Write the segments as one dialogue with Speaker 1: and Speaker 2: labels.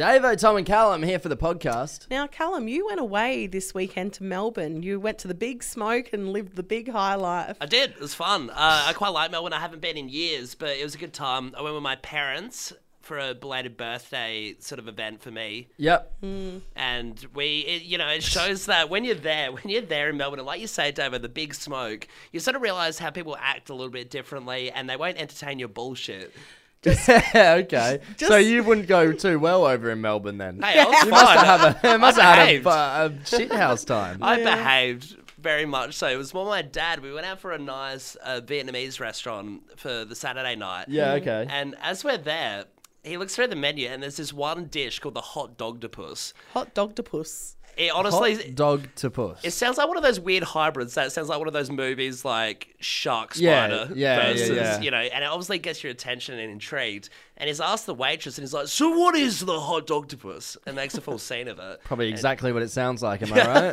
Speaker 1: Davo, Tom, and Callum here for the podcast.
Speaker 2: Now, Callum, you went away this weekend to Melbourne. You went to the big smoke and lived the big high life.
Speaker 3: I did. It was fun. Uh, I quite like Melbourne. I haven't been in years, but it was a good time. I went with my parents for a belated birthday sort of event for me,
Speaker 1: Yep.
Speaker 3: and we, it, you know, it shows that when you're there, when you're there in Melbourne, and like you say, David, the big smoke, you sort of realize how people act a little bit differently, and they won't entertain your bullshit.
Speaker 1: okay. so you wouldn't go too well over in Melbourne then.
Speaker 3: Hey, I was
Speaker 1: you must
Speaker 3: fine.
Speaker 1: have a, must have had a,
Speaker 3: behaved.
Speaker 1: a shit house time.
Speaker 3: I behaved very much so. It was more my dad. We went out for a nice uh, Vietnamese restaurant for the Saturday night.
Speaker 1: yeah, okay.
Speaker 3: And as we're there, he looks through the menu and there's this one dish called the hot dogtopus.
Speaker 2: Hot dogtopus.
Speaker 3: It honestly,
Speaker 1: Hot dog to puss.
Speaker 3: it sounds like one of those weird hybrids. That sounds like one of those movies like Shark
Speaker 1: Yeah,
Speaker 3: Spider
Speaker 1: yeah, yeah,
Speaker 3: versus,
Speaker 1: yeah.
Speaker 3: you know, and it obviously gets your attention and intrigued. And he's asked the waitress and he's like, So what is the hot dogtopus? And makes a full scene of it.
Speaker 1: Probably exactly what it sounds like, am I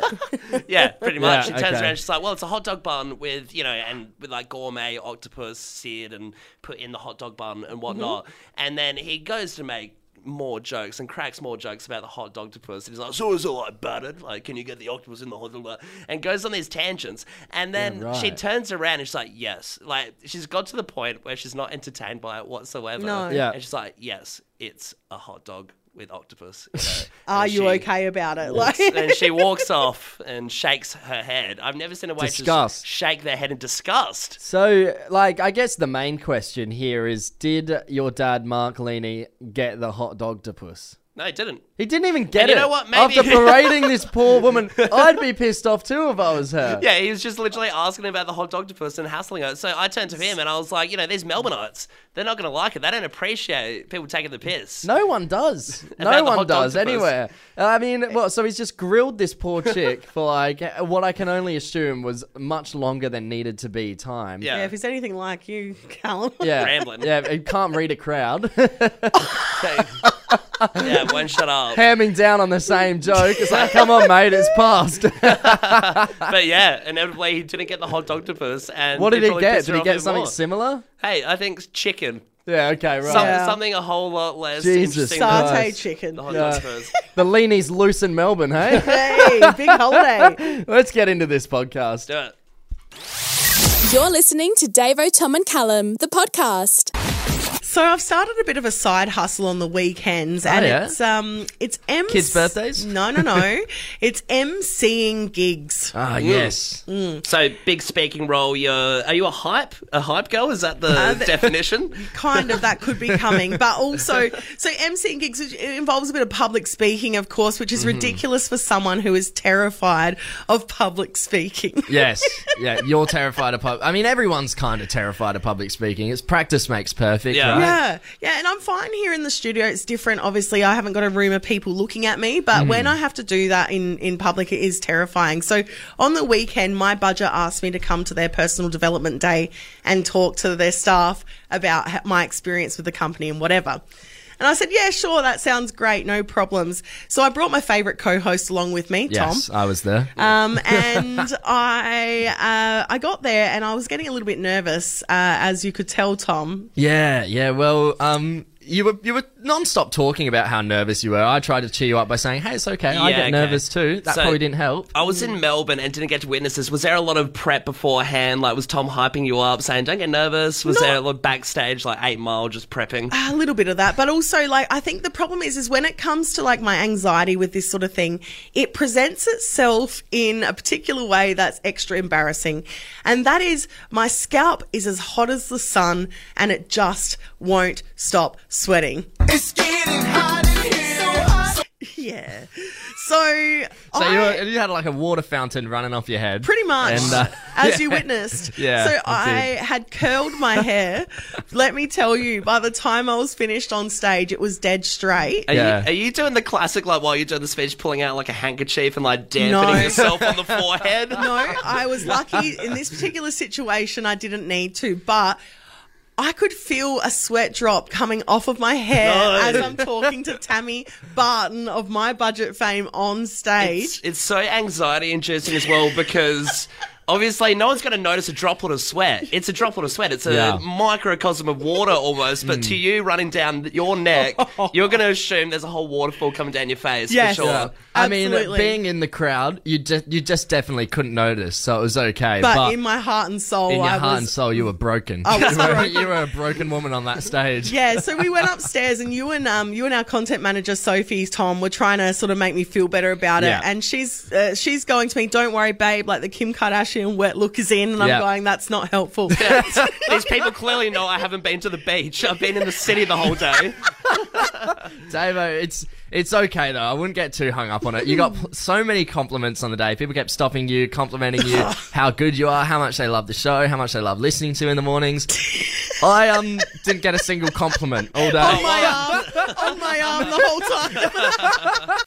Speaker 1: right?
Speaker 3: Yeah, pretty much.
Speaker 1: Yeah,
Speaker 3: she turns
Speaker 1: okay.
Speaker 3: around, she's like, "Well, it's a hot dog bun with you know, and with like gourmet octopus seared and put in the hot dog bun and mm-hmm. whatnot." And then he goes to make more jokes and cracks more jokes about the hot octopus. And he's like, "So is it like buttered? Like, can you get the octopus in the hot dog?" And goes on these tangents. And then
Speaker 1: Yeah,
Speaker 3: she turns around and she's like, "Yes." Like she's got to the point where she's not entertained by it whatsoever.
Speaker 2: No.
Speaker 1: Yeah.
Speaker 3: And she's like, "Yes, it's a hot dog." With octopus. You know?
Speaker 2: Are you
Speaker 3: she-
Speaker 2: okay about it? Like,
Speaker 3: and she walks off and shakes her head. I've never seen a waitress
Speaker 1: Disgust.
Speaker 3: shake their head in disgust.
Speaker 1: so, like, I guess the main question here is Did your dad, Mark Leaney, get the hot dog to puss?
Speaker 3: No, he didn't.
Speaker 1: He didn't even get
Speaker 3: And you know what? Maybe-
Speaker 1: After parading this poor woman, I'd be pissed off too if I was her.
Speaker 3: Yeah, he was just literally asking about the hot octopus and hassling her. So I turned to him and I was like, you know, these Melbourneites, they're not going to like it. They don't appreciate people taking the piss.
Speaker 1: No one does. No one does anywhere. I mean, well, So he's just grilled this poor chick for like what I can only assume was much longer than needed to be time.
Speaker 3: Yeah.
Speaker 2: yeah, if he's anything like you, Callum.
Speaker 1: Yeah.
Speaker 3: Rambling.
Speaker 1: Yeah. He can't read a crowd.
Speaker 3: yeah, won't shut up.
Speaker 1: Hamming down on the same joke. It's like, come on, mate, it's past.
Speaker 3: But yeah, inevitably he didn't get the hot octopus. And
Speaker 1: what did he get? Did he get something
Speaker 3: more.
Speaker 1: similar?
Speaker 3: Hey, I think chicken.
Speaker 1: Yeah. Okay. Right.
Speaker 3: Some,
Speaker 2: Yeah.
Speaker 3: Something a whole lot less
Speaker 1: Jesus
Speaker 3: interesting
Speaker 1: Christ.
Speaker 2: chicken.
Speaker 3: the hot
Speaker 1: Yeah.
Speaker 3: octopus.
Speaker 1: The leanies loose in Melbourne. Hey.
Speaker 2: Hey, big holiday.
Speaker 1: Let's get into this podcast.
Speaker 3: Do it.
Speaker 4: You're listening to Davo, Tom, and Callum, the podcast.
Speaker 2: So I've started a bit of a side hustle on the weekends, and
Speaker 1: yeah?
Speaker 2: it's um, it's M
Speaker 1: Kids' birthdays?
Speaker 2: No, no, no. it's MCing gigs.
Speaker 1: Ah, yes.
Speaker 3: So big speaking role. You're are you a hype? A hype girl? Is that the
Speaker 2: Uh, the-
Speaker 3: definition?
Speaker 2: kind of that could be coming but also so emceeing gigs involves a bit of public speaking of course which is
Speaker 1: Mm-hmm.
Speaker 2: ridiculous for someone who is terrified of public speaking
Speaker 1: Yes. Yeah, you're terrified of public. I mean, everyone's kind of terrified of public speaking. It's practice makes perfect,
Speaker 3: Yeah.
Speaker 1: right?
Speaker 2: Yeah yeah and i'm fine here in the studio. It's different obviously. I haven't got a room of people looking at me but when
Speaker 1: Mm.
Speaker 2: i have to do that in in public it is terrifying. So on the weekend my budget asked me to come to their personal development day and talk to their staff about my experience with the company and whatever and I said, yeah, sure, that sounds great, no problems. So I brought my favourite co-host along with me,
Speaker 1: Yes,
Speaker 2: Tom.
Speaker 1: I was there.
Speaker 2: Um, and I uh, I got there and I was getting a little bit nervous, uh, as you could tell, Tom.
Speaker 1: yeah, yeah. Well, um, you were you were non-stop talking about how nervous you were. I tried to cheer you up by saying, "Hey, it's okay. I
Speaker 3: Yeah,
Speaker 1: get
Speaker 3: okay.
Speaker 1: nervous too." That
Speaker 3: So-
Speaker 1: probably didn't help.
Speaker 3: I was in Melbourne and didn't get to witness this. Was there a lot of prep beforehand? Like, was Tom hyping you up, saying, "Don't get nervous"? Was
Speaker 2: Not-
Speaker 3: there a lot of backstage, like Eight Mile, just prepping?
Speaker 2: A little bit of that, but also like I think the problem is is when it comes to like my anxiety with this sort of thing, it presents itself in a particular way that's extra embarrassing. And that is my scalp is as hot as the sun and it just won't stop sweating.
Speaker 5: It's getting hot in here. So hot.
Speaker 2: Yeah. So,
Speaker 1: So
Speaker 2: I,
Speaker 1: you, were, you had like a water fountain running off your head.
Speaker 2: Pretty much,
Speaker 1: And, uh,
Speaker 2: as you witnessed.
Speaker 1: Yeah,
Speaker 2: So
Speaker 1: I
Speaker 2: I had curled my hair. Let me tell you, by the time I was finished on stage, it was dead straight.
Speaker 3: Are,
Speaker 1: Yeah.
Speaker 3: you, are you doing the classic, like while you're doing the speech, pulling out like a handkerchief and like dampening
Speaker 2: No.
Speaker 3: yourself on the forehead?
Speaker 2: No, I was lucky in this particular situation. I didn't need to, but I could feel a sweat drop coming off of my hair
Speaker 3: No.
Speaker 2: as I'm talking to Tammy Barton of My Budget fame on stage.
Speaker 3: It's, it's so anxiety inducing as well because obviously no one's going to notice a droplet of sweat. It's a droplet of sweat. It's a
Speaker 1: Yeah.
Speaker 3: microcosm of water almost. But to you running down your neck, you're going to assume there's a whole waterfall coming down your face
Speaker 2: Yes.
Speaker 3: for sure.
Speaker 2: Yeah.
Speaker 1: I mean, being in the crowd, you just you just definitely couldn't notice, so it was okay.
Speaker 2: But, in my heart and soul,
Speaker 1: in your
Speaker 2: I
Speaker 1: heart
Speaker 2: was
Speaker 1: and soul, you were broken.
Speaker 2: I was
Speaker 1: you, were, you were a broken woman on that stage.
Speaker 2: Yeah, so we went upstairs and you and um you and our content manager Sophie Tom were trying to sort of make me feel better about it,
Speaker 1: Yeah.
Speaker 2: and she's uh, she's going to me, "Don't worry, babe. Like the Kim Kardashian wet look is in," and I'm
Speaker 1: Yeah.
Speaker 2: going, "That's not helpful."
Speaker 3: These people clearly know I haven't been to the beach. I've been in the city the whole day.
Speaker 1: Davo, it's it's okay though. I wouldn't get too hung up on it. You got p- so many compliments on the day. People kept stopping you, complimenting you, how good you are, how much they love the show, how much they love listening to you in the mornings. I um didn't get a single compliment all day.
Speaker 2: on my arm, on my arm the whole time.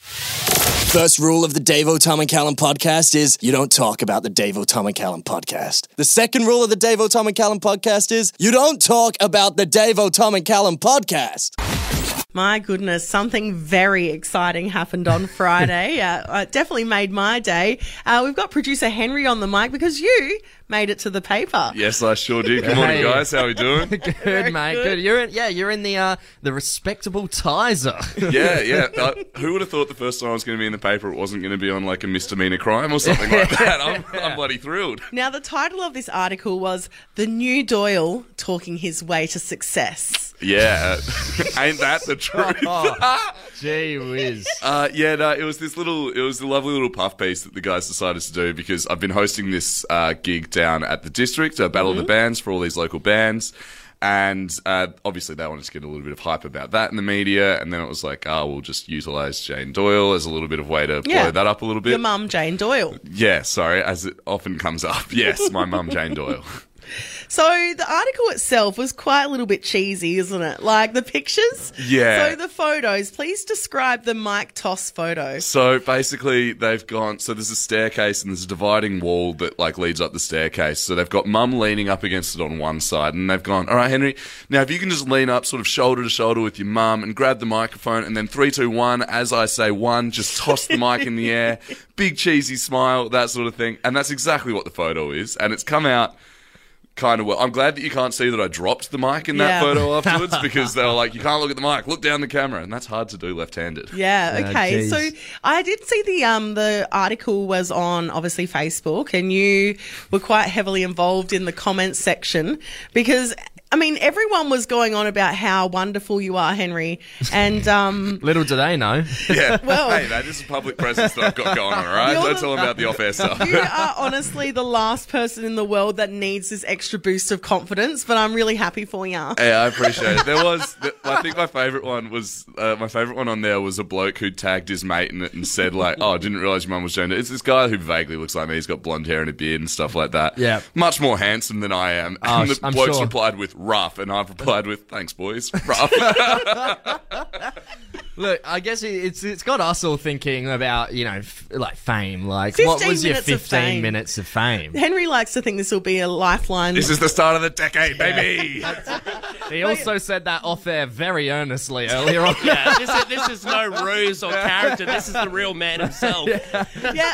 Speaker 6: First rule of the Davo Tom and Callum podcast is you don't talk about the Davo Tom and Callum podcast. The second rule of the Davo Tom and Callum podcast is you don't talk about the Davo Tom and Callum podcast.
Speaker 2: My goodness, something very exciting happened on Friday. uh, it definitely made my day. Uh, we've got producer Henry on the mic because you made it to the paper.
Speaker 7: Yes, I sure did. Good morning, guys. How are we doing?
Speaker 1: Good mate,
Speaker 2: good.
Speaker 1: good. You're in, yeah, you're in the uh the respectable Tizer.
Speaker 7: yeah, yeah. Uh, who would have thought the first time I was going to be in the paper, it wasn't going to be on like a misdemeanor crime or something like that? I'm, I'm bloody thrilled.
Speaker 2: Now, the title of this article was The New Doyle Talking His Way to Success.
Speaker 7: Yeah, ain't that the truth?
Speaker 1: oh, gee whiz.
Speaker 7: Uh, yeah, no, it was this little, it was a lovely little puff piece that the guys decided to do because I've been hosting this uh, gig down at the district, uh, Battle of the Bands for all these local bands. And uh, obviously, they wanted to get a little bit of hype about that in the media. And then it was like, oh, we'll just utilize Jane Doyle as a little bit of way to
Speaker 2: Yeah.
Speaker 7: blow that up a little bit.
Speaker 2: Your mum, Jane Doyle.
Speaker 7: Yeah, sorry, as it often comes up. Yes, my mum, Jane Doyle.
Speaker 2: So the article itself was quite a little bit cheesy, isn't it? Like the pictures.
Speaker 7: Yeah.
Speaker 2: So the photos. Please describe the mic toss photo.
Speaker 7: So basically, they've gone. So there's a staircase and there's a dividing wall that like leads up the staircase. So they've got mum leaning up against it on one side, and they've gone, "All right, Henry. Now if you can just lean up, sort of shoulder to shoulder with your mum, and grab the microphone, and then three, two, one. As I say one, just toss the mic in the air, big cheesy smile, that sort of thing. And that's exactly what the photo is, and it's come out." Kind of well. I'm glad that you can't see that I dropped the mic in that
Speaker 2: Yeah.
Speaker 7: photo afterwards because they were like, you can't look at the mic, look down the camera, and that's hard to do left-handed.
Speaker 2: Yeah,
Speaker 1: Yeah,
Speaker 2: okay.
Speaker 1: geez.
Speaker 2: so I did see the um the article was on obviously Facebook and you were quite heavily involved in the comments section because I mean everyone was going on about how wonderful you are, Henry. And um
Speaker 1: Little do they know.
Speaker 7: Yeah.
Speaker 2: Well-
Speaker 7: hey, that is a public presence that I've got going on, all right?
Speaker 2: You're
Speaker 7: Don't tell them about the off-air stuff.
Speaker 2: you are honestly the last person in the world that needs this extra boost of confidence, but I'm really happy for you.
Speaker 7: Yeah, I appreciate it. There was, I think my favourite one was, uh, my favourite one on there was a bloke who tagged his mate in it and said like, "Oh, I didn't realise your mum was gender." It's this guy who vaguely looks like me. He's got blonde hair and a beard and stuff like that.
Speaker 1: Yeah.
Speaker 7: much more handsome than I am.
Speaker 1: Oh,
Speaker 7: and the
Speaker 1: I'm
Speaker 7: bloke's
Speaker 1: sure.
Speaker 7: replied with rough, and I've replied with thanks, boys, rough.
Speaker 1: Look, I guess it- it's it's got us all thinking about you know f- like fame. Like, what
Speaker 2: 15
Speaker 1: was your
Speaker 2: minutes of
Speaker 1: fifteen
Speaker 2: fame.
Speaker 1: minutes of fame?
Speaker 2: Henry likes to think this will be a lifeline.
Speaker 7: this is the start of the decade, baby.
Speaker 1: He also said that off air very earnestly earlier on.
Speaker 3: Yeah, this is, this is no ruse or character. This is the real man himself.
Speaker 2: yeah,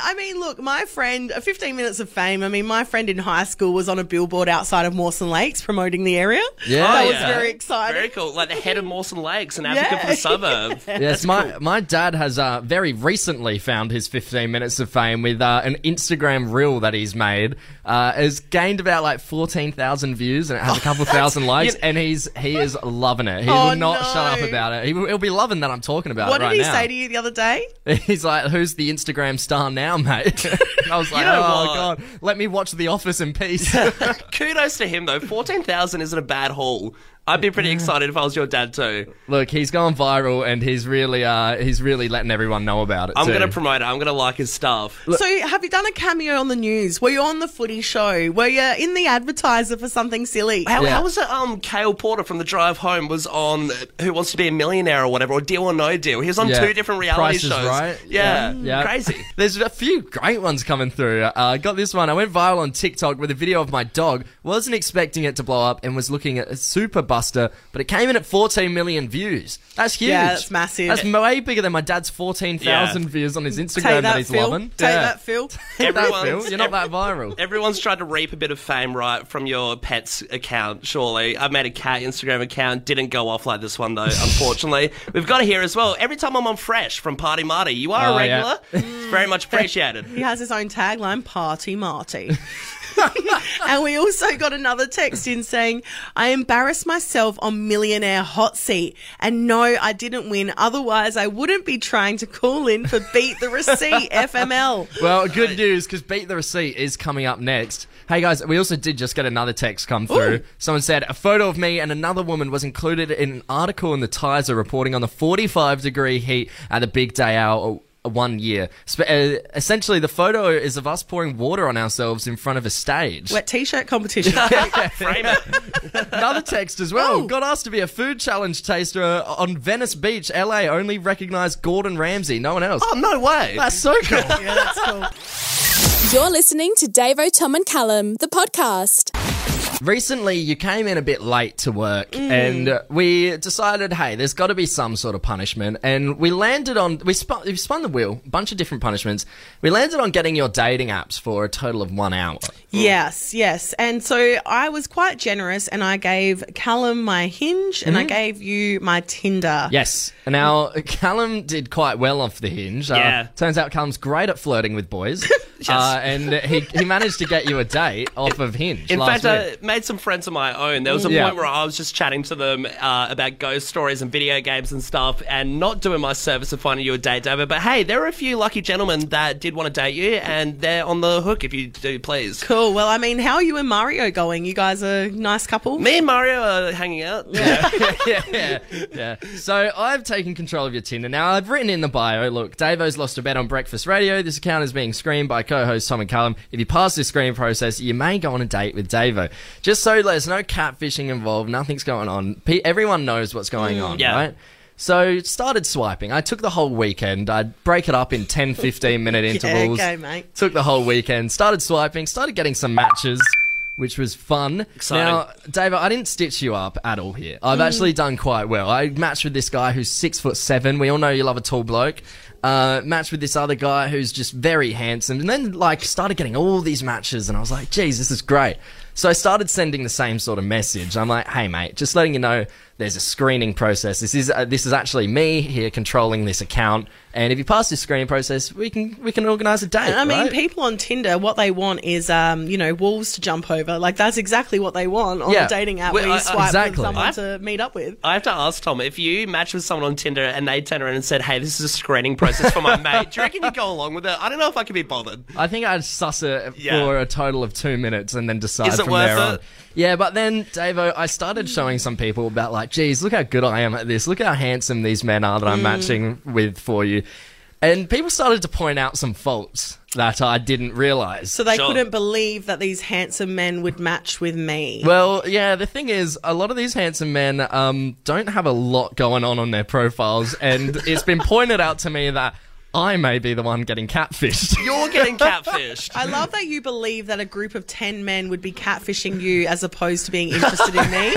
Speaker 2: I mean, look, my friend, uh, 15 minutes of fame. I mean, my friend in high school was on a billboard outside of Mawson Lakes promoting the area.
Speaker 1: Yeah.
Speaker 2: that
Speaker 1: Oh,
Speaker 2: was
Speaker 3: yeah.
Speaker 2: very exciting.
Speaker 3: Very cool. Like the head of Mawson Lakes, an advocate for the suburb.
Speaker 1: Yes, my my dad has uh, very recently found his 15 minutes of fame with uh, an Instagram reel that he's made. Uh, has gained about like 14,000 views and it has a couple thousand likes, and he's he is loving it. He
Speaker 2: Oh,
Speaker 1: will not
Speaker 2: no.
Speaker 1: shut up about it. He will, he'll be loving that I'm talking about
Speaker 2: what
Speaker 1: it right
Speaker 2: did he
Speaker 1: now.
Speaker 2: say to you the other day?
Speaker 1: He's like, "Who's the Instagram star now, mate?" And I was like,
Speaker 3: know
Speaker 1: "Oh
Speaker 3: what?
Speaker 1: god, let me watch The Office in peace."
Speaker 3: Kudos to him though. Fourteen thousand isn't a bad haul. I'd be pretty excited if I was your dad too.
Speaker 1: Look, he's gone viral, and he's really uh, he's really letting everyone know about it.
Speaker 3: I'm
Speaker 1: too.
Speaker 3: gonna promote it. I'm gonna like his stuff.
Speaker 2: So, have you done a cameo on the news? Were you on the footy show? Were you in the advertiser for something silly?
Speaker 3: How,
Speaker 1: Yeah.
Speaker 3: how was it? Um, Kale Porter from the Drive Home was on Who Wants to Be a Millionaire or whatever, or Deal or No Deal. He was on
Speaker 1: Yeah.
Speaker 3: two different reality
Speaker 1: Price is
Speaker 3: shows.
Speaker 1: Right.
Speaker 3: Yeah,
Speaker 1: Yeah.
Speaker 3: crazy.
Speaker 1: There's a few great ones coming through. Uh, I got this one. I went viral on TikTok with a video of my dog. Wasn't expecting it to blow up and was looking at a super buff blockbuster, but it came in at 14 million views. That's huge.
Speaker 2: Yeah, that's massive.
Speaker 1: That's way bigger than my dad's 14,000
Speaker 3: Yeah.
Speaker 1: views on his Instagram that,
Speaker 2: that,
Speaker 1: he's
Speaker 2: Phil.
Speaker 1: loving.
Speaker 2: Take
Speaker 1: Yeah.
Speaker 2: that, Phil.
Speaker 1: Take that,
Speaker 3: Everyone's-
Speaker 1: Phil. You're not that viral.
Speaker 3: Everyone's tried to reap a bit of fame, right, from your pet's account, surely. I made a cat Instagram account, didn't go off like this one, though, unfortunately. We've got it here as well. Every time I'm on Fresh from Party Marty, you are
Speaker 1: Oh,
Speaker 3: a
Speaker 1: yeah.
Speaker 3: regular. It's very much appreciated.
Speaker 2: He has his own tagline, Party Marty. and we also got another text in saying, I embarrass myself on Millionaire Hot Seat. And no, I didn't win. Otherwise, I wouldn't be trying to call in for Beat the Receipt FML.
Speaker 1: Well, good news because Beat the Receipt is coming up next. Hey guys, we also did just get another text come through.
Speaker 2: Ooh.
Speaker 1: Someone said a photo of me and another woman was included in an article in the Tizer reporting on the 45 degree heat at the big day out. Uh, One year. Uh, essentially, the photo is of us pouring water on ourselves in front of a stage.
Speaker 2: Wet t shirt competition.
Speaker 3: Frame it.
Speaker 1: Another text as well.
Speaker 2: Oh.
Speaker 1: Got asked to be a food challenge taster on Venice Beach, LA. Only recognised Gordon Ramsay, no one else.
Speaker 3: Oh, no way.
Speaker 1: That's so cool.
Speaker 2: yeah, that's cool.
Speaker 4: You're listening to Davo, Tom and Callum, the podcast.
Speaker 1: Recently, you came in a bit late to work,
Speaker 2: Mm.
Speaker 1: and uh, we decided, hey, there's got to be some sort of punishment. And we landed on we spun, we spun the wheel, a bunch of different punishments. We landed on getting your dating apps for a total of one hour.
Speaker 2: Yes, yes. And so I was quite generous and I gave Callum my hinge and I
Speaker 1: Mm-hmm.
Speaker 2: gave you my Tinder.
Speaker 1: Yes. Now, Callum did quite well off the hinge.
Speaker 3: Yeah.
Speaker 1: Uh, turns out Callum's great at flirting with boys. uh, and he, he managed to get you a date off of Hinge.
Speaker 3: In fact, made some friends of my own. There was a
Speaker 1: Yeah.
Speaker 3: point where I was just chatting to them uh, about ghost stories and video games and stuff, and not doing my service of finding you a date, David. But hey, there are a few lucky gentlemen that did want to date you, and they're on the hook if you do, please.
Speaker 2: Cool. Well, I mean, how are you and Mario going? You guys are a nice couple?
Speaker 3: Me and Mario are hanging out. Yeah.
Speaker 1: yeah, yeah, yeah. So I've taken control of your Tinder. Now I've written in the bio. Look, Davo's lost a bet on breakfast radio. This account is being screened by co-host Tom and Callum. If you pass this screening process, you may go on a date with Davo. Just so there's no catfishing involved. Nothing's going on. Pe- everyone knows what's going on,
Speaker 3: Yeah.
Speaker 1: right? So started swiping. I took the whole weekend. I'd break it up in 10, 15 minute intervals.
Speaker 2: okay, mate.
Speaker 1: Took the whole weekend. Started swiping. Started getting some matches. Which was fun.
Speaker 3: Exciting.
Speaker 1: Now, David, I didn't stitch you up at all here. I've actually done quite well. I matched with this guy who's six foot seven. We all know you love a tall bloke. Uh, matched with this other guy who's just very handsome, and then like started getting all these matches, and I was like, "Geez, this is great." So I started sending the same sort of message. I'm like, "Hey, mate, just letting you know, there's a screening process. This is uh, this is actually me here controlling this account, and if you pass this screening process, we can we can organise a date."
Speaker 2: I mean,
Speaker 1: right?
Speaker 2: people on Tinder, what they want is, um, you know, wolves to jump over. Like that's exactly what they want on
Speaker 1: Yeah.
Speaker 2: a dating app
Speaker 3: Well,
Speaker 2: where you
Speaker 3: I- I-
Speaker 2: swipe
Speaker 1: exactly.
Speaker 2: with someone
Speaker 3: I-
Speaker 2: to meet up with.
Speaker 3: I have to ask Tom if you match with someone on Tinder and they turn around and said, "Hey, this is a screening process for my mate." Do you reckon you go along with it? I don't know if I could be bothered.
Speaker 1: I think I'd suss it
Speaker 3: Yeah.
Speaker 1: for a total of two minutes and then decide
Speaker 3: Is it
Speaker 1: from
Speaker 3: worth
Speaker 1: there
Speaker 3: it?
Speaker 1: On. Yeah, but then, Davo, I started showing some people about like, geez, look how good I am at this. Look how handsome these men are
Speaker 3: Mm.
Speaker 1: that I'm matching with for you. And people started to point out some faults that I didn't realize.
Speaker 2: So they
Speaker 3: Sure.
Speaker 2: couldn't believe that these handsome men would match with me.
Speaker 1: Well, yeah, the thing is, a lot of these handsome men um, don't have a lot going on on their profiles, and it's been pointed out to me that I may be the one getting catfished.
Speaker 3: You're getting catfished.
Speaker 2: I love that you believe that a group of 10 men would be catfishing you as opposed to being interested in me.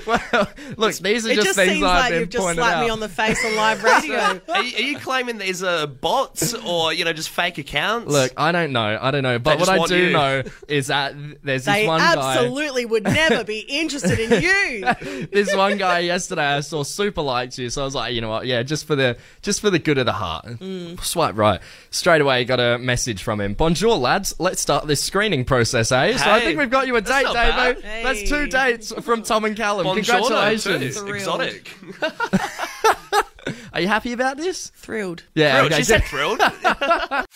Speaker 1: well, look, these are
Speaker 2: it
Speaker 1: just,
Speaker 2: just
Speaker 1: things
Speaker 2: seems
Speaker 1: I've
Speaker 2: like
Speaker 1: been
Speaker 2: you've just
Speaker 1: pointed
Speaker 2: slapped
Speaker 1: out.
Speaker 2: me on the face on live radio.
Speaker 3: Are you, are you claiming these are bots or you know just fake accounts?
Speaker 1: Look, I don't know. I don't know. But what I do
Speaker 3: you.
Speaker 1: know is that there's this one guy.
Speaker 2: absolutely would never be interested in you.
Speaker 1: This one guy yesterday I saw super liked you, so I was like, you know what? Yeah, just for the just for the good of the heart.
Speaker 2: Mm.
Speaker 1: Swipe right. Straight away, got a message from him. Bonjour, lads. Let's start this screening process, eh? so I think we've got you a date,
Speaker 3: not
Speaker 1: Davo.
Speaker 3: bad.
Speaker 1: That's two dates from Tom and Callum.
Speaker 3: Buongiorno,
Speaker 1: Congratulations.
Speaker 3: too. Exotic.
Speaker 1: Are you happy about this?
Speaker 2: Thrilled.
Speaker 1: Yeah.
Speaker 3: Thrilled.
Speaker 1: okay,
Speaker 3: She said thrilled.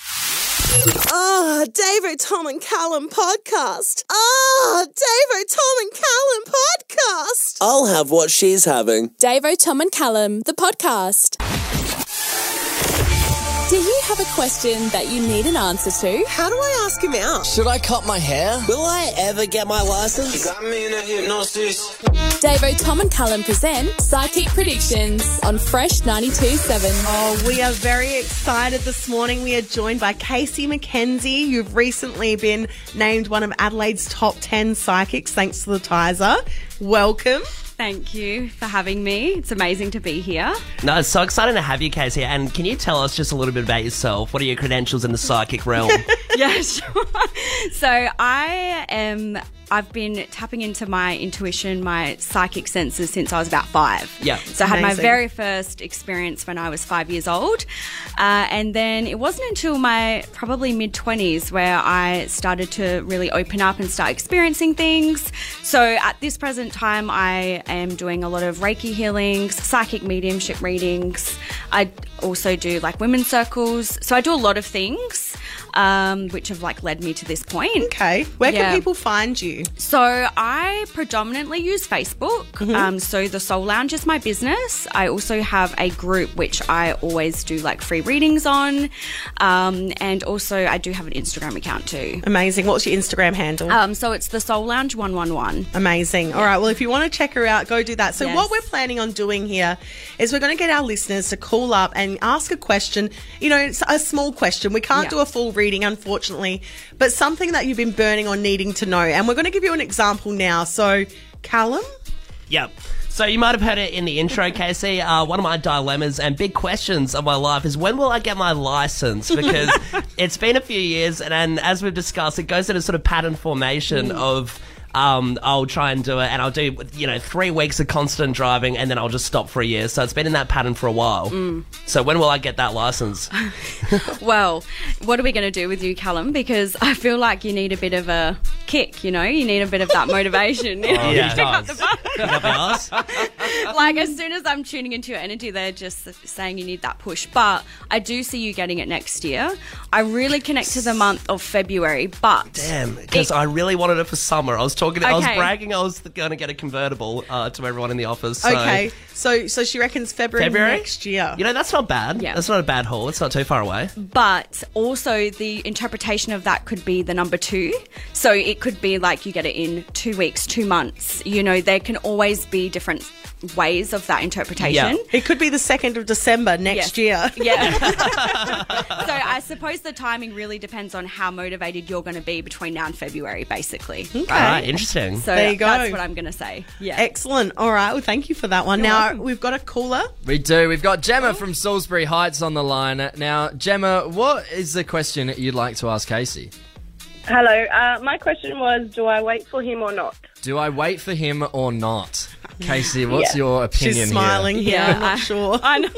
Speaker 8: Ah, Davo, Tom and Callum podcast. Ah, Davo, Tom and Callum podcast.
Speaker 6: I'll have what she's having.
Speaker 4: Davo, Tom and Callum, the podcast. Do you have a question that you need an answer to?
Speaker 8: How do I ask him out?
Speaker 6: Should I cut my hair?
Speaker 9: Will I ever get my license?
Speaker 5: Got me in a hypnosis.
Speaker 4: Davo, Tom and Callum present Psychic Predictions on Fresh 92.7.
Speaker 2: Oh, we are very excited this morning. We are joined by Casey McKenzie. You've recently been named one of Adelaide's top 10 psychics thanks to the Tizer. Welcome.
Speaker 10: Thank you for having me. It's amazing to be here.
Speaker 3: No, it's so exciting to have you, Casey. And can you tell us just a little bit about yourself? What are your credentials in the psychic realm?
Speaker 10: yeah, sure. So I am. I've been tapping into my intuition, my psychic senses since I was about five.
Speaker 3: Yeah.
Speaker 10: So I had my very first experience when I was five years old. Uh, and then it wasn't until my probably mid 20s where I started to really open up and start experiencing things. So at this present time, I am doing a lot of Reiki healings, psychic mediumship readings. I also do like women's circles. So I do a lot of things. Um, which have like led me to this point.
Speaker 2: Okay. Where
Speaker 10: Yeah.
Speaker 2: can people find you?
Speaker 10: So I predominantly use Facebook. Um, so the Soul Lounge is my business. I also have a group which I always do like free readings on, um, and also I do have an Instagram account too.
Speaker 2: Amazing. What's your Instagram handle?
Speaker 10: Um, so it's the Soul Lounge one one one.
Speaker 2: Amazing. All right. Well, if you want to check her out, go do that. So,
Speaker 10: Yes.
Speaker 2: what we're planning on doing here is we're going to get our listeners to call up and ask a question. You know, it's a small question. We can't
Speaker 10: Yeah.
Speaker 2: do a full reading, unfortunately, but something that you've been burning or needing to know. And we're going to give you an example now. So, Callum,
Speaker 3: Yep. So you might have heard it in the intro, Casey. Uh, one of my dilemmas and big questions of my life is when will I get my license? Because it's been a few years, and, and as we've discussed, it goes in a sort of pattern formation of. Um, I'll try and do it, and I'll do you know three weeks of constant driving, and then I'll just stop for a year. So it's been in that pattern for a while. So when will I get that license?
Speaker 10: Well, what are we going to do with you, Callum? Because I feel like you need a bit of a kick. You know, you need a bit of that motivation.
Speaker 3: yeah,
Speaker 10: Pick up the
Speaker 3: Pick up the arse.
Speaker 10: Like as soon as I'm tuning into your energy, they're just saying you need that push. But I do see you getting it next year. I really connect to the month of February, but
Speaker 3: Damn, because I really wanted it for summer. I was talking, I was
Speaker 10: Okay.
Speaker 3: bragging, I was going to get a convertible uh, to everyone in the office. So.
Speaker 2: okay. So, so she reckons February,
Speaker 3: February
Speaker 2: next year.
Speaker 3: You know, that's not bad.
Speaker 10: Yeah.
Speaker 3: That's not a bad haul. It's not too far away.
Speaker 10: but also the interpretation of that could be the number two. So it could be like you get it in two weeks, two months. You know, there can always be different ways of that interpretation.
Speaker 3: Yeah.
Speaker 2: it could be the 2nd of December next
Speaker 10: Yes.
Speaker 2: year.
Speaker 10: Yeah. so I suppose the timing really depends on how motivated you're going to be between now and February, basically.
Speaker 3: All right, ah, interesting.
Speaker 10: So
Speaker 2: There you go.
Speaker 10: that's what I'm going to say. Yeah.
Speaker 2: Excellent. All right. Well, thank you for that one. now,
Speaker 10: welcome.
Speaker 2: we've got a caller.
Speaker 1: We do. We've got Gemma from Salisbury Heights on the line. Now, Gemma, what is the question you'd like to ask Casey?
Speaker 11: Hello. Uh, my question was, do I wait for him or not?
Speaker 1: Do I wait for him or not? Casey, what's
Speaker 11: Yeah.
Speaker 1: your opinion
Speaker 2: She's smiling here.
Speaker 10: Yeah,
Speaker 2: I'm not
Speaker 10: I-
Speaker 2: sure.
Speaker 10: I know.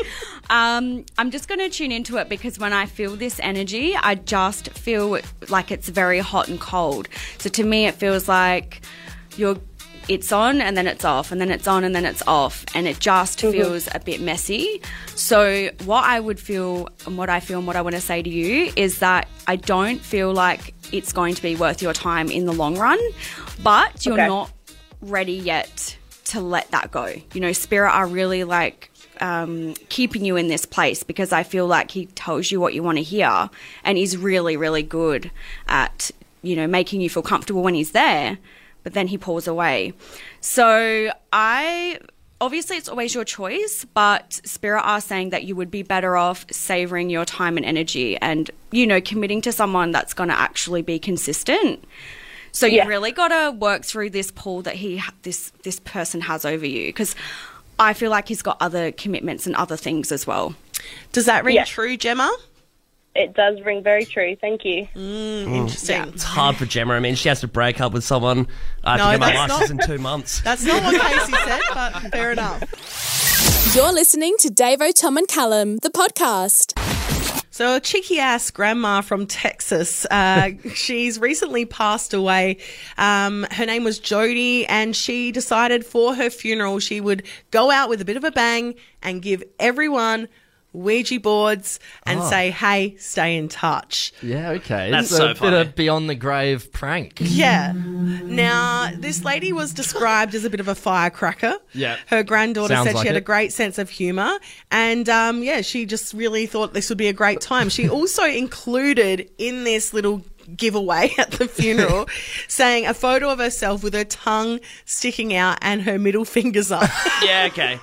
Speaker 10: Um, I'm just going to tune into it because when I feel this energy, I just feel like it's very hot and cold. So to me, it feels like you're. It's on and then it's off, and then it's on and then it's off, and it just feels a bit messy. So, what I would feel and what I feel and what I want to say to you is that I don't feel like it's going to be worth your time in the long run, but you're
Speaker 11: Okay.
Speaker 10: not ready yet to let that go. You know, spirit are really like um, keeping you in this place because I feel like he tells you what you want to hear and he's really, really good at, you know, making you feel comfortable when he's there, but then he pulls away. So I. Obviously, it's always your choice, but Spirit are saying that you would be better off savoring your time and energy and, you know, committing to someone that's going to actually be consistent. So
Speaker 11: Yeah.
Speaker 10: you really got to work through this pull that he this this person has over you because I feel like he's got other commitments and other things as well.
Speaker 2: Does that ring
Speaker 11: Yeah.
Speaker 2: true, Gemma?
Speaker 11: It does ring very true. Thank you.
Speaker 2: Interesting.
Speaker 3: It's hard for Gemma. I mean, she has to break up with someone. I have
Speaker 2: No,
Speaker 3: to get my
Speaker 2: that's
Speaker 3: license
Speaker 2: not-
Speaker 3: in two months.
Speaker 2: That's not what Casey said, but fair enough.
Speaker 4: You're listening to Davo, Tom, and Callum, the podcast.
Speaker 2: So, a cheeky ass grandma from Texas. Uh, she's recently passed away. Um, her name was Jody, and she decided for her funeral she would go out with a bit of a bang and give everyone Ouija boards and
Speaker 1: Oh.
Speaker 2: say, "Hey, stay in touch."
Speaker 1: Yeah, okay.
Speaker 3: That's
Speaker 1: it's
Speaker 3: so
Speaker 1: a bit of beyond the grave prank.
Speaker 2: Yeah. Now, this lady was described as a bit of a firecracker.
Speaker 1: Yeah.
Speaker 2: Her granddaughter
Speaker 1: Sounds
Speaker 2: said
Speaker 1: like
Speaker 2: she had
Speaker 1: it.
Speaker 2: a great sense of humour. And um, yeah, she just really thought this would be a great time. She also included in this little giveaway at the funeral, saying a photo of herself with her tongue sticking out and her middle fingers up.
Speaker 3: yeah, okay.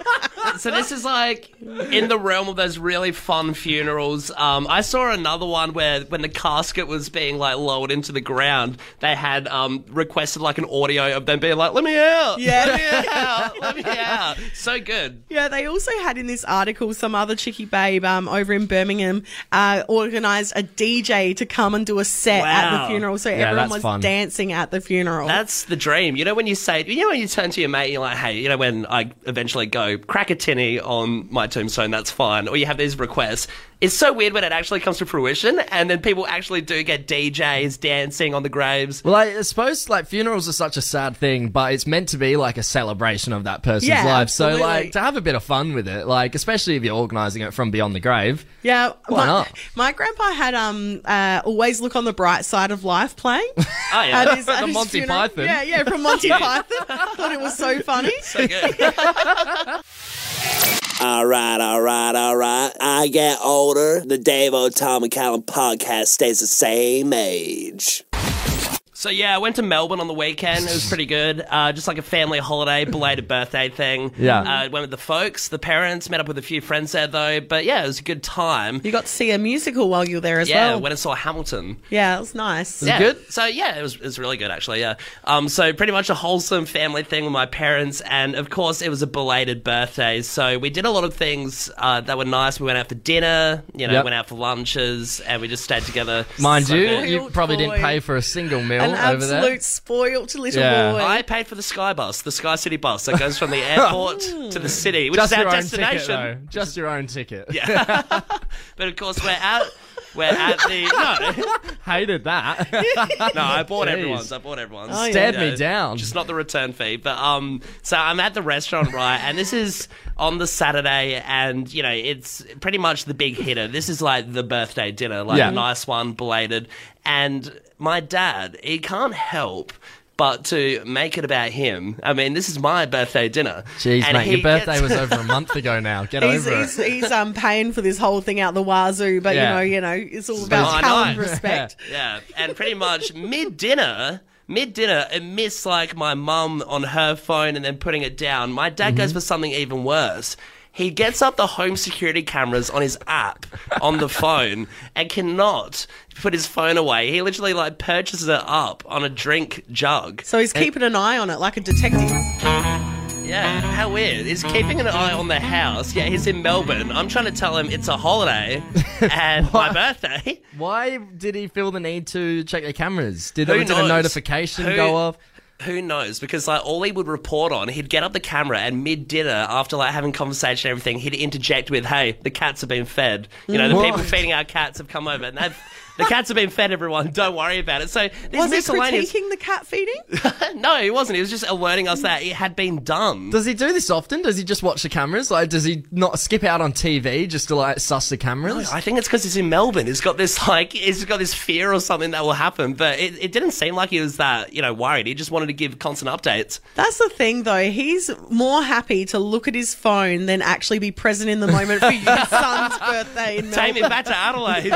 Speaker 3: So this is like in the realm of those really fun funerals. Um, I saw another one where when the casket was being like lowered into the ground, they had um, requested like an audio of them being like, "Let me out,
Speaker 2: Yeah.
Speaker 3: let me out, let me out." So good.
Speaker 2: Yeah, they also had in this article some other chicky babe um, over in Birmingham uh, organised a DJ to come and do a set at the funeral, so
Speaker 1: Yeah,
Speaker 2: everyone was
Speaker 1: fun.
Speaker 2: dancing at the funeral.
Speaker 3: That's the dream. You know when you say, you know when you turn to your mate, you're like, "Hey, you know when I eventually go crack a tinny on my tombstone, that's fine." Or you have these requests. It's so weird when it actually comes to fruition, and then people actually do get DJs dancing on the graves.
Speaker 1: Well, I suppose like funerals are such a sad thing, but it's meant to be like a celebration of that person's
Speaker 2: Yeah,
Speaker 1: life. So like to have a bit of fun with it, like especially if you're organising it from beyond the grave.
Speaker 2: yeah,
Speaker 1: Why
Speaker 2: my,
Speaker 1: not?
Speaker 2: my grandpa had um uh, always look on the bright side of life playing.
Speaker 3: Oh ah, yeah,
Speaker 2: at his- at
Speaker 1: The
Speaker 2: his
Speaker 1: Monty
Speaker 2: funeral.
Speaker 1: Python.
Speaker 2: Yeah, yeah, from Monty Python. Thought it was so funny.
Speaker 3: so good.
Speaker 9: All right, all right, all right. I get older. The Davo Tom and Callum podcast stays the same age.
Speaker 3: So yeah, I went to Melbourne on the weekend. It was pretty good. Uh, just like a family holiday, belated birthday thing.
Speaker 1: Yeah.
Speaker 3: Uh, went with the folks, the parents. Met up with a few friends there though. But yeah, it was a good time.
Speaker 2: You got to see a musical while you were there as
Speaker 3: yeah,
Speaker 2: well.
Speaker 3: Yeah, went and saw Hamilton.
Speaker 2: yeah, it was nice.
Speaker 3: Was yeah.
Speaker 1: good?
Speaker 3: So yeah, it was it was really good actually. Yeah. Um. So pretty much a wholesome family thing with my parents, and of course it was a belated birthday. So we did a lot of things uh, that were nice. We went out for dinner. You know,
Speaker 1: Yep.
Speaker 3: went out for lunches, and we just stayed together.
Speaker 1: Mind
Speaker 3: So
Speaker 1: you,
Speaker 3: good.
Speaker 1: you probably didn't pay for a single meal
Speaker 2: An
Speaker 1: over there.
Speaker 2: absolute spoiled little
Speaker 1: Yeah.
Speaker 2: boy.
Speaker 3: I paid for the Sky Bus, the Sky City bus that goes from the airport to the city, which
Speaker 1: Just
Speaker 3: is our
Speaker 1: your own
Speaker 3: destination.
Speaker 1: ticket, though. Just your own ticket.
Speaker 3: Yeah. but of course, we're out. We're at the no,
Speaker 1: Hated that.
Speaker 3: no. I bought
Speaker 1: Jeez.
Speaker 3: everyone's. I bought everyone's.
Speaker 2: Oh, yeah.
Speaker 1: Stared me down.
Speaker 3: Just not the return fee. But um, so I'm at the restaurant right, and this is on the Saturday, and you know it's pretty much the big hitter. This is like the birthday dinner, like
Speaker 1: Yeah.
Speaker 3: a nice one, belated. And my dad, he can't help. But to make it about him, I mean, this is my birthday dinner.
Speaker 1: Jeez,
Speaker 3: and
Speaker 1: mate, your birthday
Speaker 3: gets-
Speaker 1: was over a month ago now. Get
Speaker 2: He's,
Speaker 1: over
Speaker 2: he's,
Speaker 1: it.
Speaker 2: he's um paying for this whole thing out the wazoo, but
Speaker 1: Yeah.
Speaker 2: you know, you know, it's all about
Speaker 3: I
Speaker 2: talent
Speaker 3: know.
Speaker 2: respect.
Speaker 3: Yeah, and pretty much mid dinner, mid dinner, amidst like my mum on her phone and then putting it down, my dad goes for something even worse. He gets up the home security cameras on his app on the phone and cannot put his phone away. He literally like purchases it up on a drink jug.
Speaker 2: So he's keeping an eye on it like a detective.
Speaker 3: Yeah, how weird. He's keeping an eye on the house. Yeah, he's in Melbourne. I'm trying to tell him it's a holiday and my birthday.
Speaker 1: Why did he feel the need to check the cameras? Did,
Speaker 3: Who
Speaker 1: did a
Speaker 3: knows?
Speaker 1: notification
Speaker 3: Who-
Speaker 1: go off?
Speaker 3: Who knows? Because like all he would report on, he'd get up the camera and mid dinner, after like having conversation and everything, he'd interject with, "Hey, the cats have been fed. You know, the mm.
Speaker 1: What?
Speaker 3: people feeding our cats have come over, and they've the cats have been fed. Everyone, don't worry about it." So these
Speaker 2: Was he
Speaker 3: miscellaneous.
Speaker 2: critiquing the cat feeding?
Speaker 3: no, he wasn't. He was just alerting us that it had been done.
Speaker 1: Does he do this often? Does he just watch the cameras? Like, does he not skip out on TV just to like suss the cameras?
Speaker 3: I think it's because he's in Melbourne. He's got this like he's got this fear or something that will happen. But it, it didn't seem like he was that you know worried. He just wanted to give constant updates.
Speaker 2: That's the thing, though. He's more happy to look at his phone than actually be present in the moment for your son's birthday in
Speaker 3: Take me back to Adelaide.